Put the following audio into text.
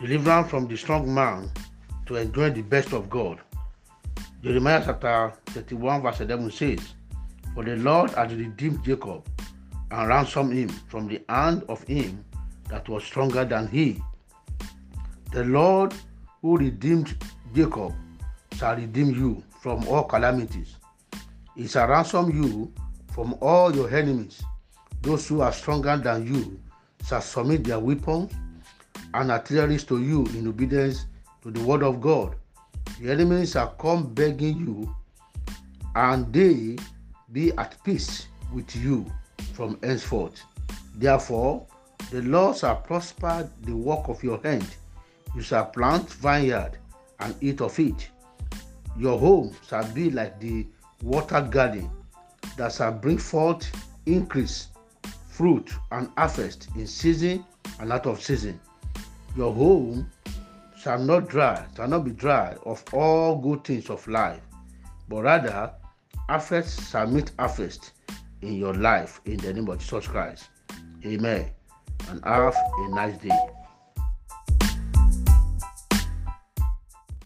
deliverance from the strong man to enjoy the best of God. Jeremiah chapter 31, verse 11 says, For the Lord has redeemed Jacob and ransomed him from the hand of him that was stronger than he. The Lord who redeemed Jacob shall redeem you from all calamities. He shall ransom you from all your enemies. Those who are stronger than you shall submit their weapons and artillery to you in obedience to the word of God. The enemies shall come begging you, and they be at peace with you from henceforth. Therefore, the Lord shall prosper the work of your hand. You shall plant vineyard and eat of it. Your home shall be like the water garden that shall bring forth increase, fruit, and harvest in season and out of season. Your home shall not dry, shall not be dry of all good things of life, but rather harvest shall meet harvest in your life in the name of Jesus Christ. Amen. And have a nice day.